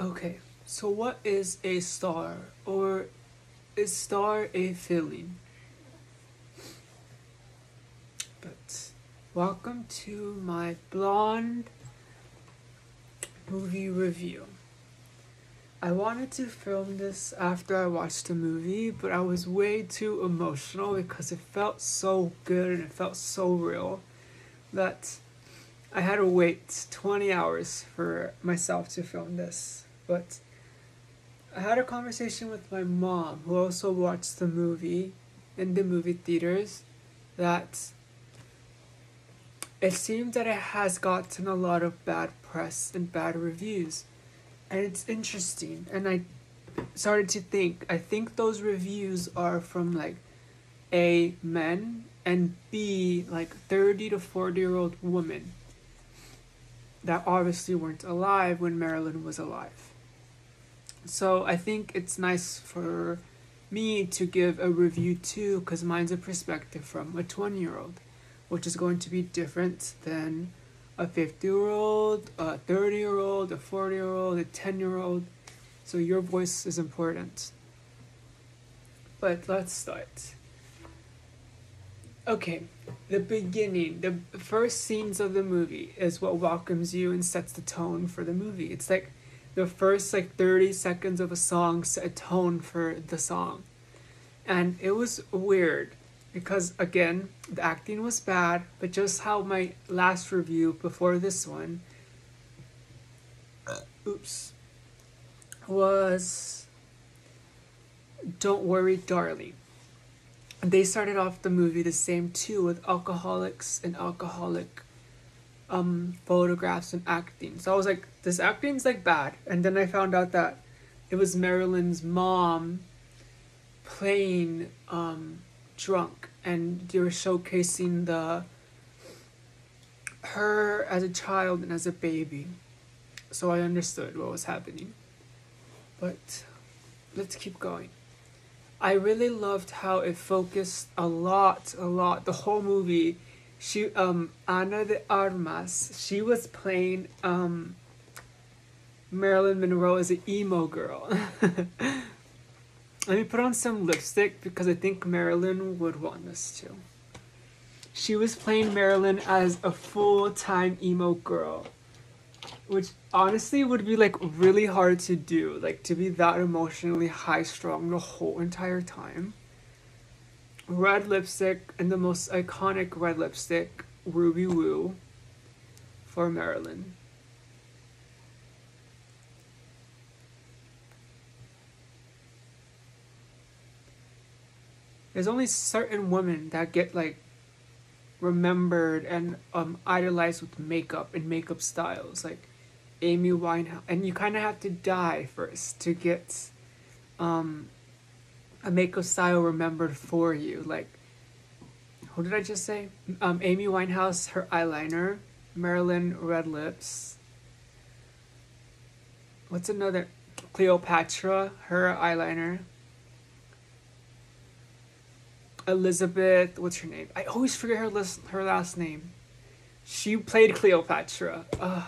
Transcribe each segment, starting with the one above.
Okay, so what is a star? Or is star a feeling? But welcome to my blonde movie review. I wanted to film this after I watched the movie, but I was way too emotional because it felt so good and it felt so real that I had to wait 20 hours for myself to film this. But I had a conversation with my mom, who also watched the movie in the movie theaters, that it seems that it has gotten a lot of bad press and bad reviews. And it's interesting. And I started to think, I think those reviews are from like A, men, and B, like 30 to 40 year old women that obviously weren't alive when Marilyn was alive. So I think it's nice for me to give a review too, because mine's a perspective from a 20 year old, which is going to be different than a 50 year old, a 30 year old, a 40 year old, a 10 year old. So your voice is important. But let's start. Okay, the beginning, the first scenes of the movie is what welcomes you and sets the tone for the movie. It's like the first like 30 seconds of a song set a tone for the song. And it was weird because again, the acting was bad, but just how my last review before this one uh, oops was Don't Worry Darling they started off the movie the same too with alcoholics and alcoholic um photographs and acting. So I was like, this acting's like bad. And then I found out that it was Marilyn's mom playing um drunk and they were showcasing the her as a child and as a baby. So I understood what was happening. But let's keep going. I really loved how it focused a lot, a lot. The whole movie, she um Ana de Armas, she was playing um Marilyn Monroe as an emo girl. Let me put on some lipstick because I think Marilyn would want this too. She was playing Marilyn as a full time emo girl which honestly would be like really hard to do like to be that emotionally high strung the whole entire time red lipstick and the most iconic red lipstick ruby woo for marilyn. There's only certain women that get like remembered and um idolized with makeup and makeup styles like Amy Winehouse, and you kind of have to die first to get um, a makeup style remembered for you. Like, what did I just say? Um, Amy Winehouse, her eyeliner, Marilyn red lips. What's another? Cleopatra, her eyeliner. Elizabeth, what's her name? I always forget her list, her last name. She played Cleopatra. Ugh.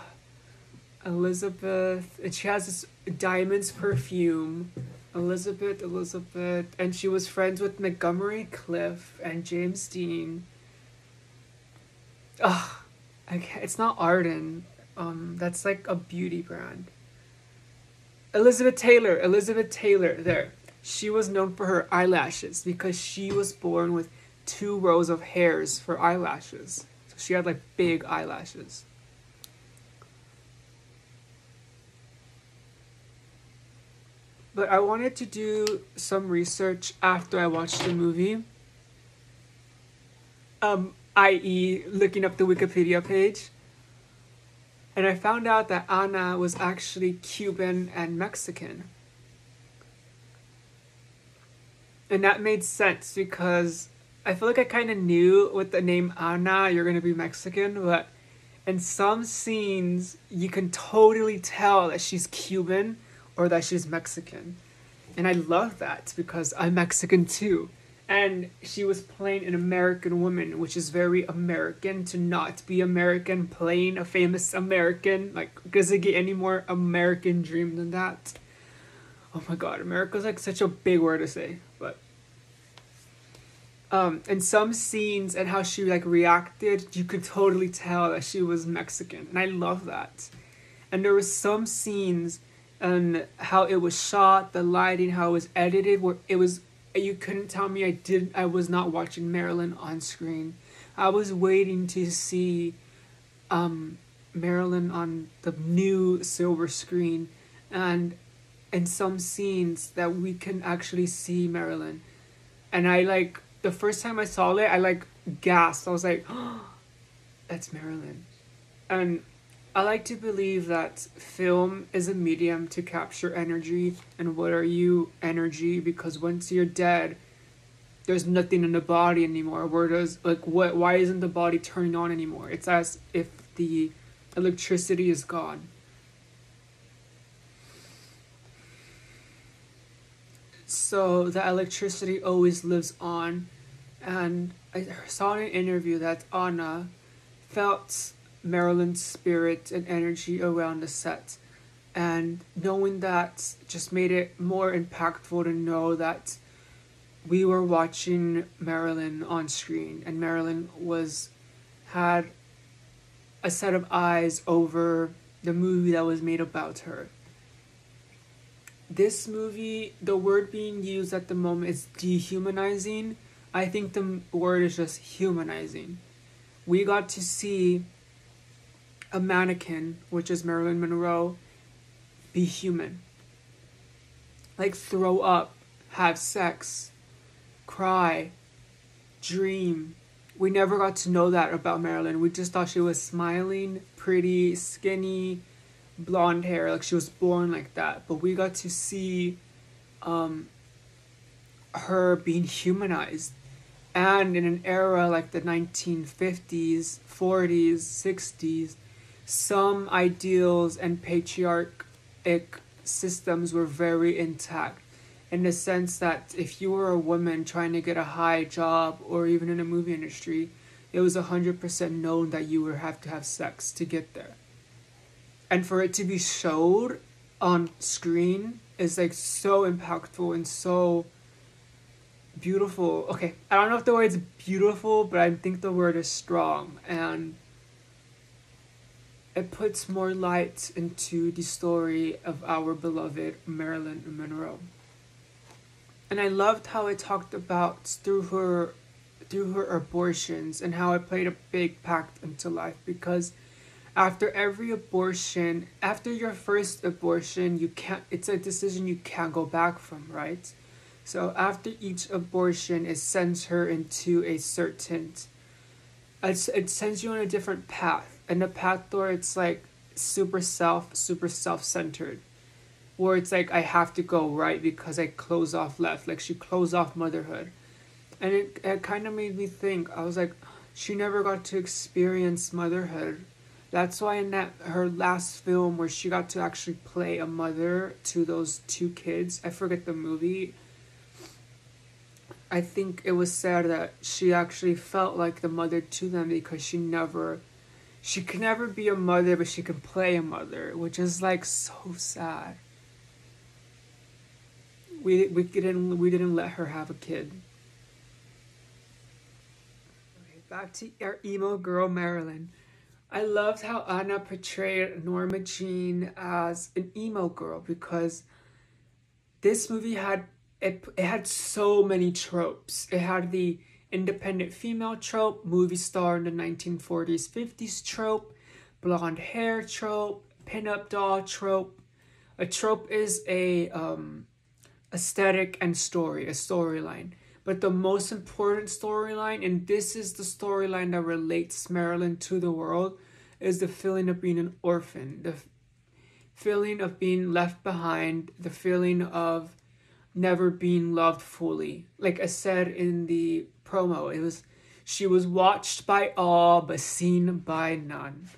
Elizabeth, and she has this diamonds perfume. Elizabeth, Elizabeth, and she was friends with Montgomery Clift and James Dean. Ugh, it's not Arden. Um, that's like a beauty brand. Elizabeth Taylor, Elizabeth Taylor, there. She was known for her eyelashes because she was born with two rows of hairs for eyelashes. So she had like big eyelashes. But I wanted to do some research after I watched the movie. Um, i.e., looking up the Wikipedia page. And I found out that Ana was actually Cuban and Mexican. And that made sense because I feel like I kind of knew with the name Ana, you're going to be Mexican, but in some scenes, you can totally tell that she's Cuban or that she's Mexican. And I love that because I'm Mexican too. and she was playing an American woman, which is very American to not be American, playing a famous American. Like, does it get any more American dream than that? Oh my god, America's like such a big word to say, but um, and some scenes and how she like reacted, you could totally tell that she was Mexican, and I love that. And there was some scenes and how it was shot, the lighting, how it was edited, where it was you couldn't tell me I did I was not watching Marilyn on screen. I was waiting to see um, Marilyn on the new silver screen and in some scenes that we can actually see Marilyn. And I like the first time I saw it, I like gasped. I was like, oh, that's Marilyn. And I like to believe that film is a medium to capture energy. And what are you energy? Because once you're dead, there's nothing in the body anymore. Where does like what? Why isn't the body turning on anymore? It's as if the electricity is gone. So the electricity always lives on, and I saw in an interview that Ana felt Marilyn's spirit and energy around the set. And knowing that just made it more impactful to know that we were watching Marilyn on screen and Marilyn was had a set of eyes over the movie that was made about her. This movie, the word being used at the moment is dehumanizing. I think the word is just humanizing. We got to see a mannequin, which is Marilyn Monroe, be human. Like throw up, have sex, cry, dream. We never got to know that about Marilyn. We just thought she was smiling, pretty, skinny, blonde hair, like she was born like that. But we got to see um, her being humanized. And in an era like the 1950s, 40s, 60s, some ideals and patriarchic systems were very intact in the sense that if you were a woman trying to get a high job or even in the movie industry, it was 100% known that you would have to have sex to get there. And for it to be showed on screen is like so impactful and so beautiful. Okay, I don't know if the word's beautiful, but I think the word is strong. And it puts more light into the story of our beloved Marilyn Monroe. And I loved how it talked about through her through her abortions and how it played a big pact into life because after every abortion, after your first abortion, you can't it's a decision you can't go back from, right? So after each abortion it sends her into a certain it, sends you on a different path and the path where it's like super self, super self centered. Where it's like I have to go right because I close off left. Like she closed off motherhood. And it, it kind of made me think, I was like, she never got to experience motherhood. That's why in that her last film where she got to actually play a mother to those two kids, I forget the movie. I think it was sad that she actually felt like the mother to them because she never she can never be a mother, but she can play a mother, which is like so sad. We we didn't we didn't let her have a kid. Okay, back to our emo girl Marilyn. I loved how Ana portrayed Norma Jean as an emo girl because this movie had it, it had so many tropes. It had the independent female trope, movie star in the 1940s, 50s trope, blonde hair trope, pinup doll trope. A trope is a um, aesthetic and story, a storyline. But the most important storyline, and this is the storyline that relates Marilyn to the world, is the feeling of being an orphan, the feeling of being left behind, the feeling of never being loved fully. Like I said in the promo. It was she was watched by all but seen by none.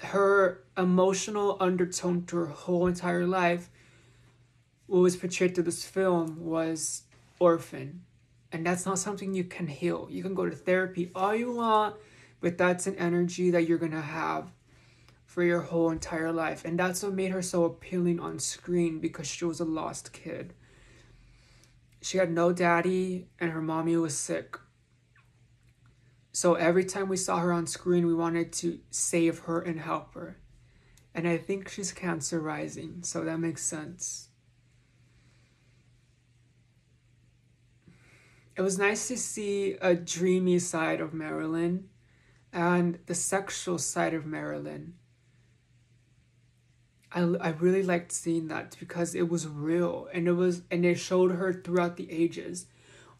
Her emotional undertone to her whole entire life, what was portrayed through this film was orphan. And that's not something you can heal. You can go to therapy all you want, but that's an energy that you're going to have for your whole entire life. And that's what made her so appealing on screen because she was a lost kid. She had no daddy, and her mommy was sick. So every time we saw her on screen, we wanted to save her and help her. And I think she's cancer rising, so that makes sense. It was nice to see a dreamy side of Marilyn and the sexual side of Marilyn. I, I really liked seeing that because it was real and it was and it showed her throughout the ages.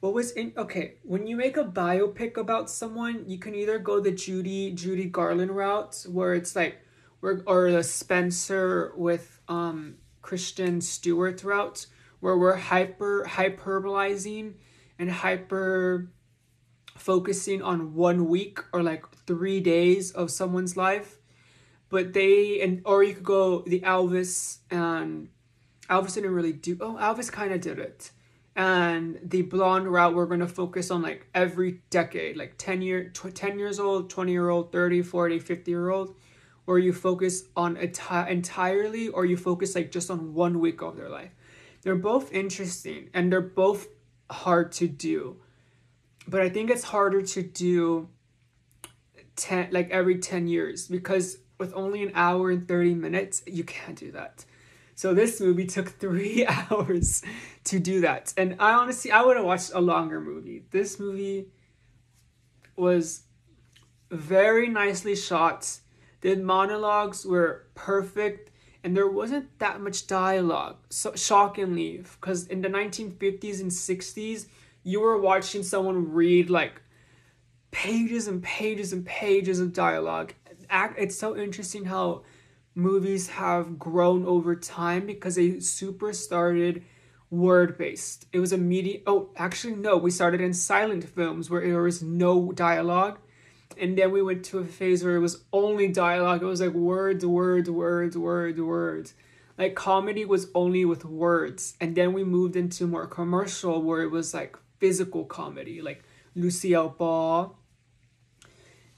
What was in okay when you make a biopic about someone you can either go the judy judy garland route where it's like where or the spencer with um kristen stewart route where we're hyper hyperbolizing and hyper focusing on one week or like three days of someone's life but they and or you could go the elvis and elvis didn't really do oh elvis kind of did it. And the blonde route we're going to focus on like every decade like 10 year tw- 10 years old 20 year old 30 40 50 year old or you focus on enti- entirely or you focus like just on one week of their life. They're both interesting and they're both hard to do. But i think it's harder to do 10 like every 10 years because with only an hour and 30 minutes you can't do that so this movie took three hours to do that. And I honestly, I would have watched a longer movie. This movie was very nicely shot. The monologues were perfect, and there wasn't that much dialogue. So shockingly, because in the 1950s and 60s, you were watching someone read like pages and pages and pages of dialogue. It's so interesting how movies have grown over time because they super started word based. It was a media. Oh, actually, no. We started in silent films where there was no dialogue, and then we went to a phase where it was only dialogue. It was like words, words, words, words, words. Like comedy was only with words, and then we moved into more commercial where it was like physical comedy, like Lucille Ball.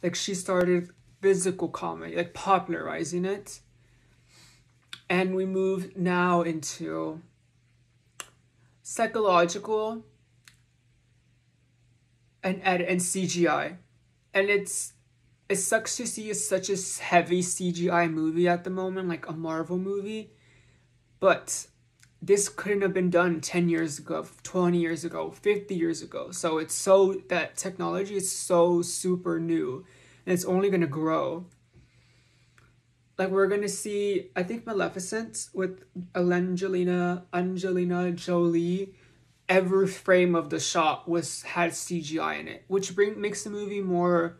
Like she started physical comedy, like popularizing it. And we move now into psychological and and CGI. And it's it sucks to see such a heavy CGI movie at the moment, like a Marvel movie. But this couldn't have been done 10 years ago, 20 years ago, 50 years ago. So it's so that technology is so super new and it's only going to grow like we're gonna see I think Maleficent with Angelina Angelina Jolie. Every frame of the shot was had CGI in it, which bring makes the movie more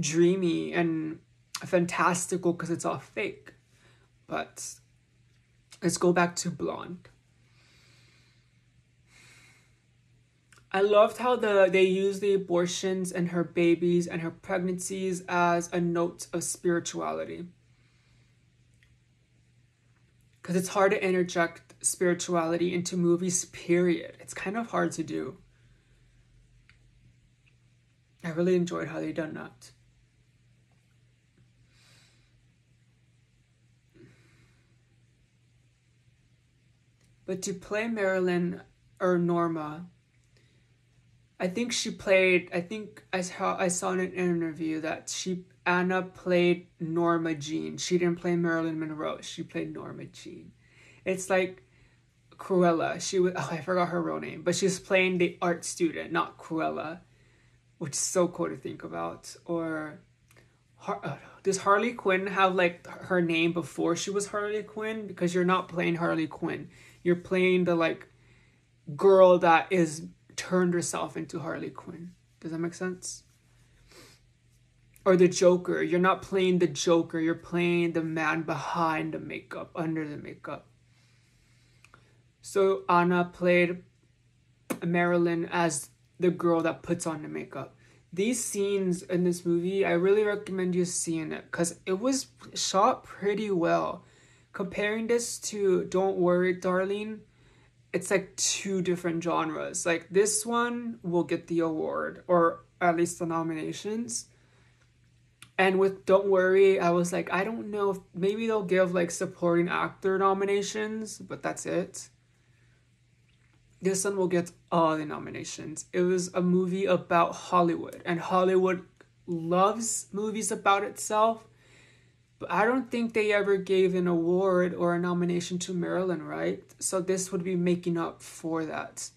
dreamy and fantastical because it's all fake. But let's go back to Blonde. I loved how the they used the abortions and her babies and her pregnancies as a note of spirituality because it's hard to interject spirituality into movies, period. It's kind of hard to do. I really enjoyed how they done that. But to play Marilyn or Norma, I think she played. I think I saw I saw in an interview that she Ana played Norma Jean. She didn't play Marilyn Monroe. She played Norma Jean. It's like Cruella. She was oh I forgot her real name, but she's playing the art student, not Cruella, which is so cool to think about. Or uh, does Harley Quinn have like her name before she was Harley Quinn? Because you're not playing Harley Quinn. You're playing the like girl that is turned herself into Harley Quinn. Does that make sense? or the Joker. You're not playing the Joker, you're playing the man behind the makeup, under the makeup. So Ana played Marilyn as the girl that puts on the makeup. These scenes in this movie, I really recommend you seeing it because it was shot pretty well. Comparing this to Don't Worry, Darling, it's like two different genres. Like this one will get the award or at least the nominations. And with Don't Worry, I was like, I don't know if maybe they'll give like supporting actor nominations, but that's it. This one will get all the nominations. It was a movie about Hollywood, and Hollywood loves movies about itself. But I don't think they ever gave an award or a nomination to Marilyn, right? So this would be making up for that.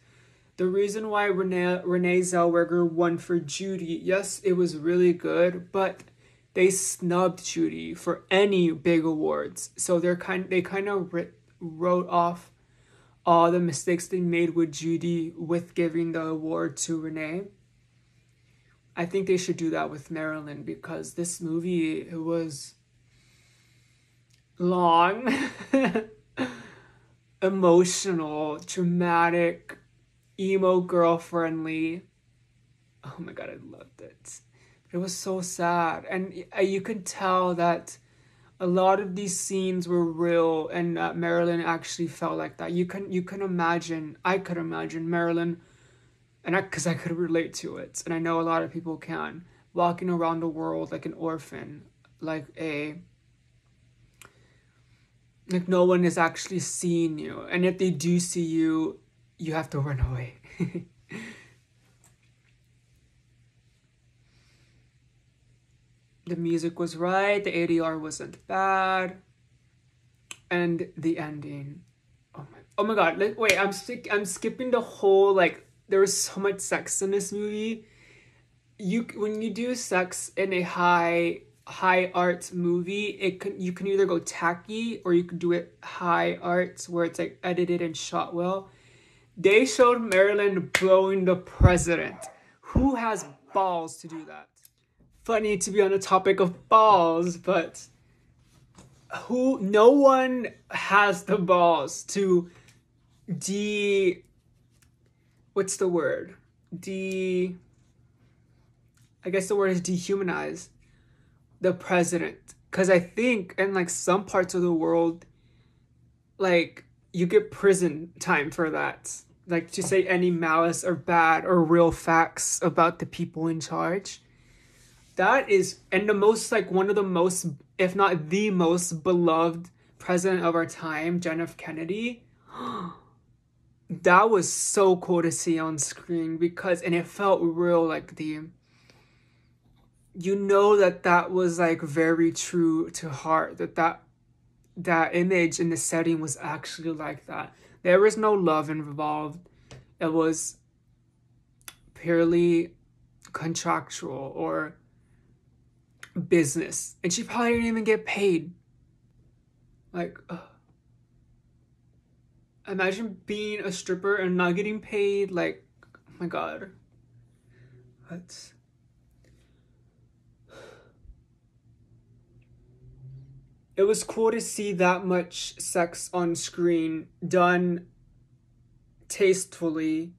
The reason why Renee, Renee Zellweger won for Judy, yes, it was really good, but they snubbed Judy for any big awards. So they're kind they kind of wrote off all the mistakes they made with Judy with giving the award to Renee. I think they should do that with Marilyn because this movie it was long, emotional, dramatic, emo girl friendly. Oh my god, I loved it. It was so sad. And uh, you could tell that a lot of these scenes were real and that Marilyn actually felt like that. You can you can imagine, I could imagine Marilyn and I cuz I could relate to it. And I know a lot of people can walking around the world like an orphan, like a like no one is actually seeing you. And if they do see you, you have to run away. the music was right, the ADR wasn't bad, and the ending. Oh my! Oh my God! Like, wait, I'm stick. I'm skipping the whole like. There was so much sex in this movie. You when you do sex in a high high art movie, it can you can either go tacky or you can do it high arts where it's like edited and shot well. They showed Marilyn blowing the president. Who has balls to do that? funny to be on the topic of balls, but who no one has the balls to de what's the word? De I guess the word is dehumanize the president. Cuz I think in like some parts of the world like you get prison time for that. Like to say any malice or bad or real facts about the people in charge. That is and the most like one of the most if not the most beloved president of our time john f. Kennedy. That was so cool to see on screen because and it felt real like the you know that that was like very true to heart that that that image in the setting was actually like that. There was no love involved. It was purely contractual or business. And she probably didn't even get paid. Like uh, imagine being a stripper and not getting paid like oh my god. That's it was cool to see that much sex on screen done tastefully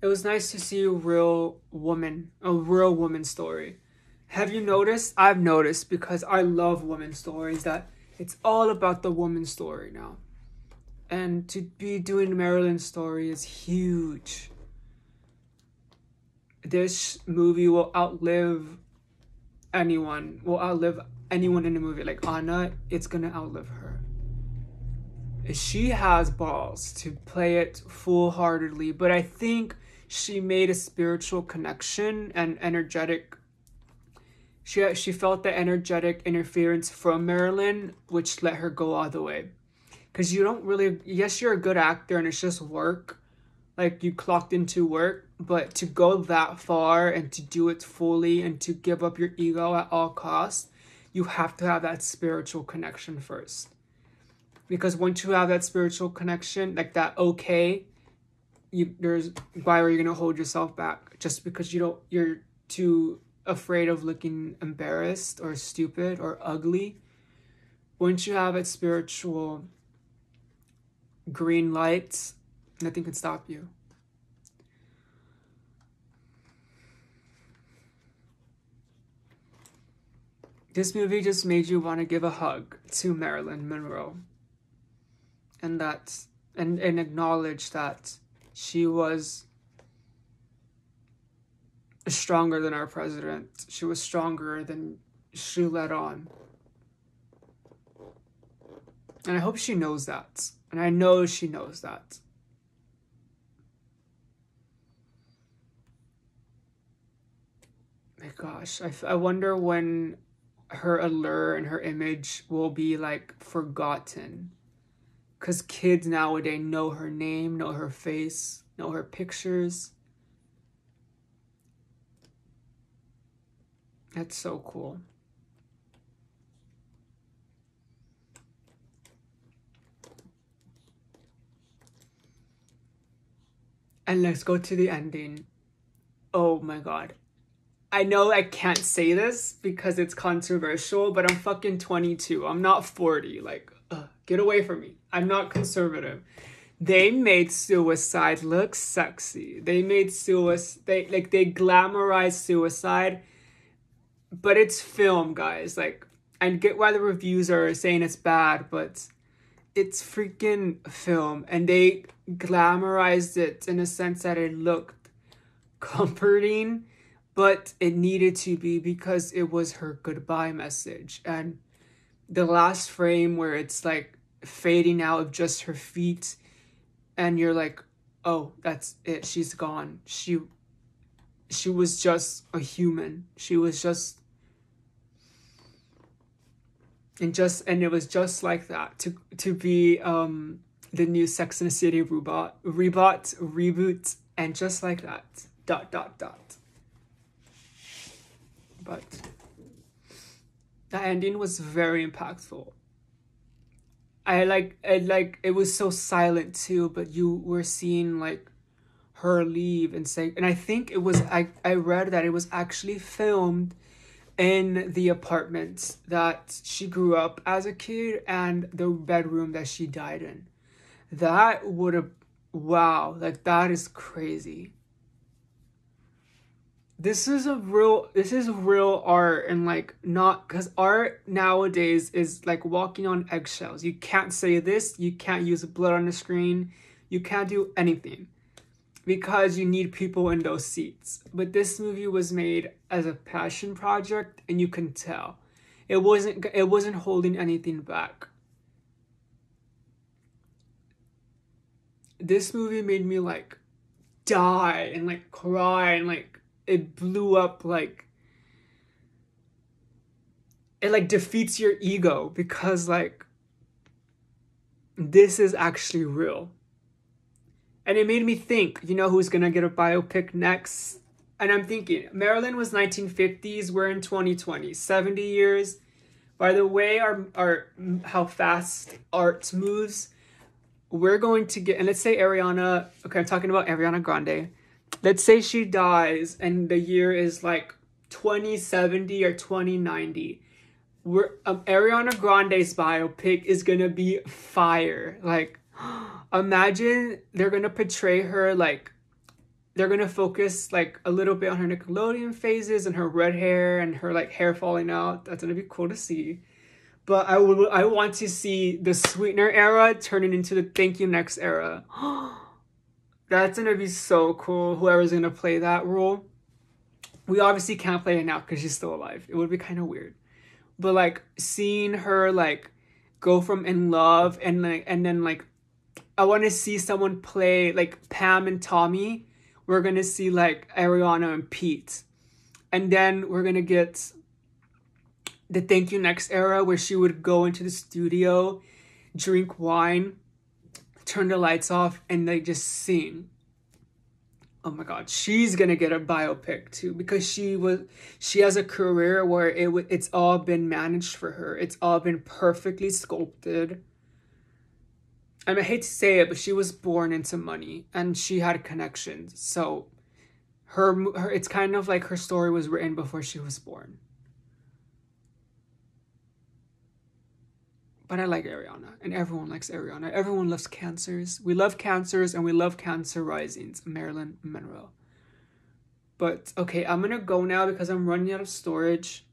it was nice to see a real woman, a real woman story. Have you noticed? I've noticed because I love woman stories that it's all about the woman story now. And to be doing Marilyn's story is huge. This movie will outlive anyone, will outlive anyone in the movie. Like Ana, it's gonna outlive her. She has balls to play it full heartedly, but I think she made a spiritual connection and energetic she she felt the energetic interference from Marilyn which let her go all the way cuz you don't really yes you're a good actor and it's just work like you clocked into work but to go that far and to do it fully and to give up your ego at all costs you have to have that spiritual connection first. Because once you have that spiritual connection like that okay you there's why are you gonna hold yourself back? Just because you don't you're too afraid of looking embarrassed or stupid or ugly. Once you have a spiritual green lights, nothing can stop you this movie just made you want to give a hug to Marilyn Monroe. And that and, and acknowledge that she was stronger than our president. She was stronger than she let on. And I hope she knows that. And I know she knows that. My gosh, I, I wonder when her allure and her image will be like forgotten. Because kids nowadays know her name, know her face, know her pictures. That's so cool. And let's go to the ending. Oh my god. I know I can't say this because it's controversial, but I'm fucking 22. I'm not 40. Like, ugh, get away from me. I'm not conservative. They made suicide look sexy. They made suicide, they, like, they glamorized suicide, but it's film, guys. Like, I get why the reviews are saying it's bad, but it's freaking film. And they glamorized it in a sense that it looked comforting but it needed to be because it was her goodbye message. And the last frame where it's like fading out of just her feet, and you're like, oh, that's it. She's gone. She she was just a human. She was just and just and it was just like that to to be um the new Sex and the City robot rebot reboot and just like that dot dot dot but the ending was very impactful. I like I like it was so silent too, but you were seeing like her leave and say and I think it was I, I read that it was actually filmed in the apartment that she grew up as a kid and the bedroom that she died in. That would have wow, like that is crazy. This is a real this is real art and like not because art nowadays is like walking on eggshells. You can't say this you can't use blood on the screen you can't do anything because you need people in those seats. But this movie was made as a passion project and you can tell. It wasn't it wasn't holding anything back. This movie made me like die and like cry and like it blew up like it like defeats your ego because like this is actually real. And it made me think, you know who's gonna get a biopic next? And I'm thinking, Marilyn was 1950s, we're in 2020, 70 years. By the way, our our how fast art moves, we're going to get and let's say Ariana, okay, I'm talking about Ariana Grande let's say she dies and the year is like 2070 or 2090 we're um, ariana grande's biopic is gonna be fire like imagine they're gonna portray her like they're gonna focus like a little bit on her nickelodeon phases and her red hair and her like hair falling out that's gonna be cool to see but i would i want to see the sweetener era turning into the thank you next era That's gonna be so cool. Whoever's gonna play that role. We obviously can't play it now because she's still alive. It would be kind of weird. But like seeing her like go from in love and like and then like I want to see someone play like Pam and Tommy. We're gonna see like Ariana and Pete, and then we're gonna get the Thank You Next era where she would go into the studio, drink wine, turn the lights off and they just sing. Oh my god she's gonna get a biopic too because she was she has a career where it it's all been managed for her. It's all been perfectly sculpted Mean, I hate to say it but she was born into money and she had connections so her, her it's kind of like her story was written before she was born But I like Ariana, and everyone likes Ariana. Everyone loves cancers. We love cancers, and we love cancer risings. Marilyn Monroe. But okay, I'm gonna go now because I'm running out of storage.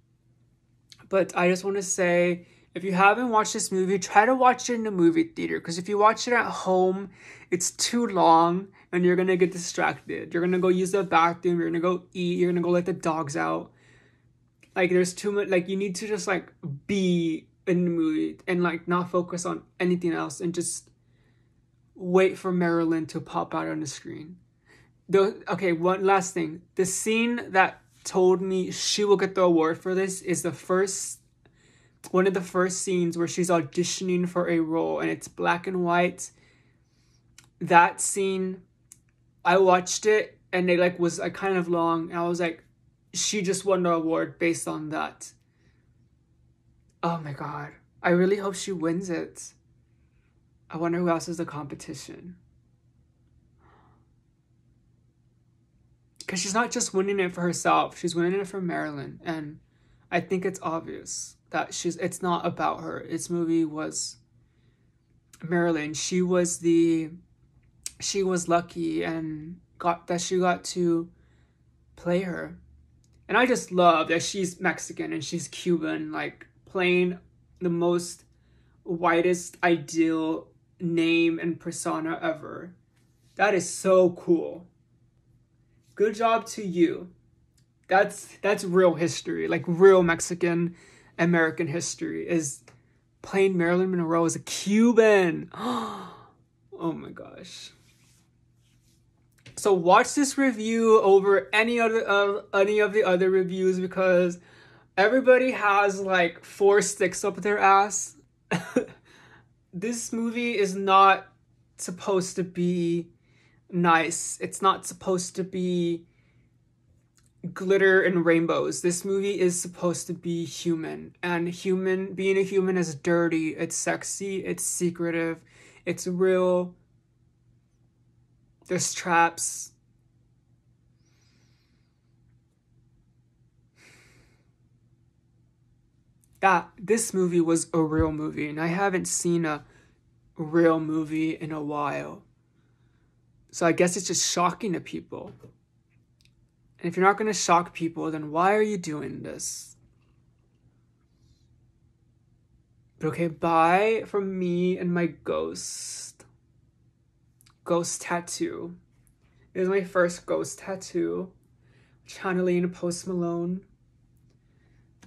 But I just want to say if you haven't watched this movie, try to watch it in the movie theater because if you watch it at home, it's too long and you're gonna get distracted. You're gonna go use the bathroom, you're gonna go eat, you're gonna go let the dogs out. Like there's too much like you need to just like be in the movie and like not focus on anything else and just wait for Marilyn to pop out on the screen. The okay, one last thing. The scene that told me she will get the award for this is the first one of the first scenes where she's auditioning for a role and it's black and white. That scene, I watched it and it like was like kind of long. And I was like, she just won the award based on that. Oh my god. I really hope she wins it. I wonder who else is the competition. Because she's not just winning it for herself, she's winning it for Marilyn. And I think it's obvious that she's it's not about her. Its movie was Marilyn. She was the she was lucky and got that she got to play her. And I just love that she's Mexican and she's Cuban, like playing the most whitest ideal name and persona ever. That is so cool. Good job to you. That's that's real history, like real Mexican American history is playing Marilyn Monroe as a Cuban. oh my gosh. So watch this review over any other uh, any of the other reviews because everybody has like four sticks up their ass. this movie is not supposed to be nice. It's not supposed to be glitter and rainbows. This movie is supposed to be human, and human being a human is dirty, it's sexy, it's secretive, it's real. There's traps. That this movie was a real movie, and I haven't seen a real movie in a while. So I guess it's just shocking to people. And if you're not going to shock people, then why are you doing this? But okay, bye from me and my ghost. Ghost tattoo. It is my first ghost tattoo. Channeling Post Malone.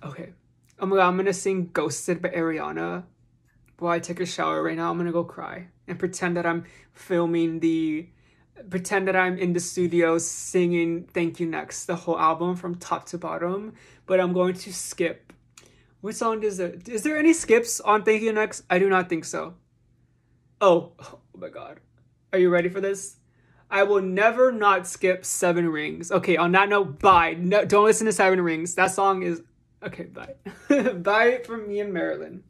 Okay. Oh my god, I'm gonna sing Ghosted by Ariana while I take a shower right now. I'm gonna go cry and pretend that I'm filming the pretend that I'm in the studio singing Thank You Next, the whole album from top to bottom, but I'm going to skip. What song is there? Is there any skips on Thank You Next? I do not think so. Oh, oh my god. Are you ready for this? I will never not skip Seven Rings. Okay, on that note, bye. No, don't listen to Seven Rings. That song is. Okay, bye. bye from me and Marilyn.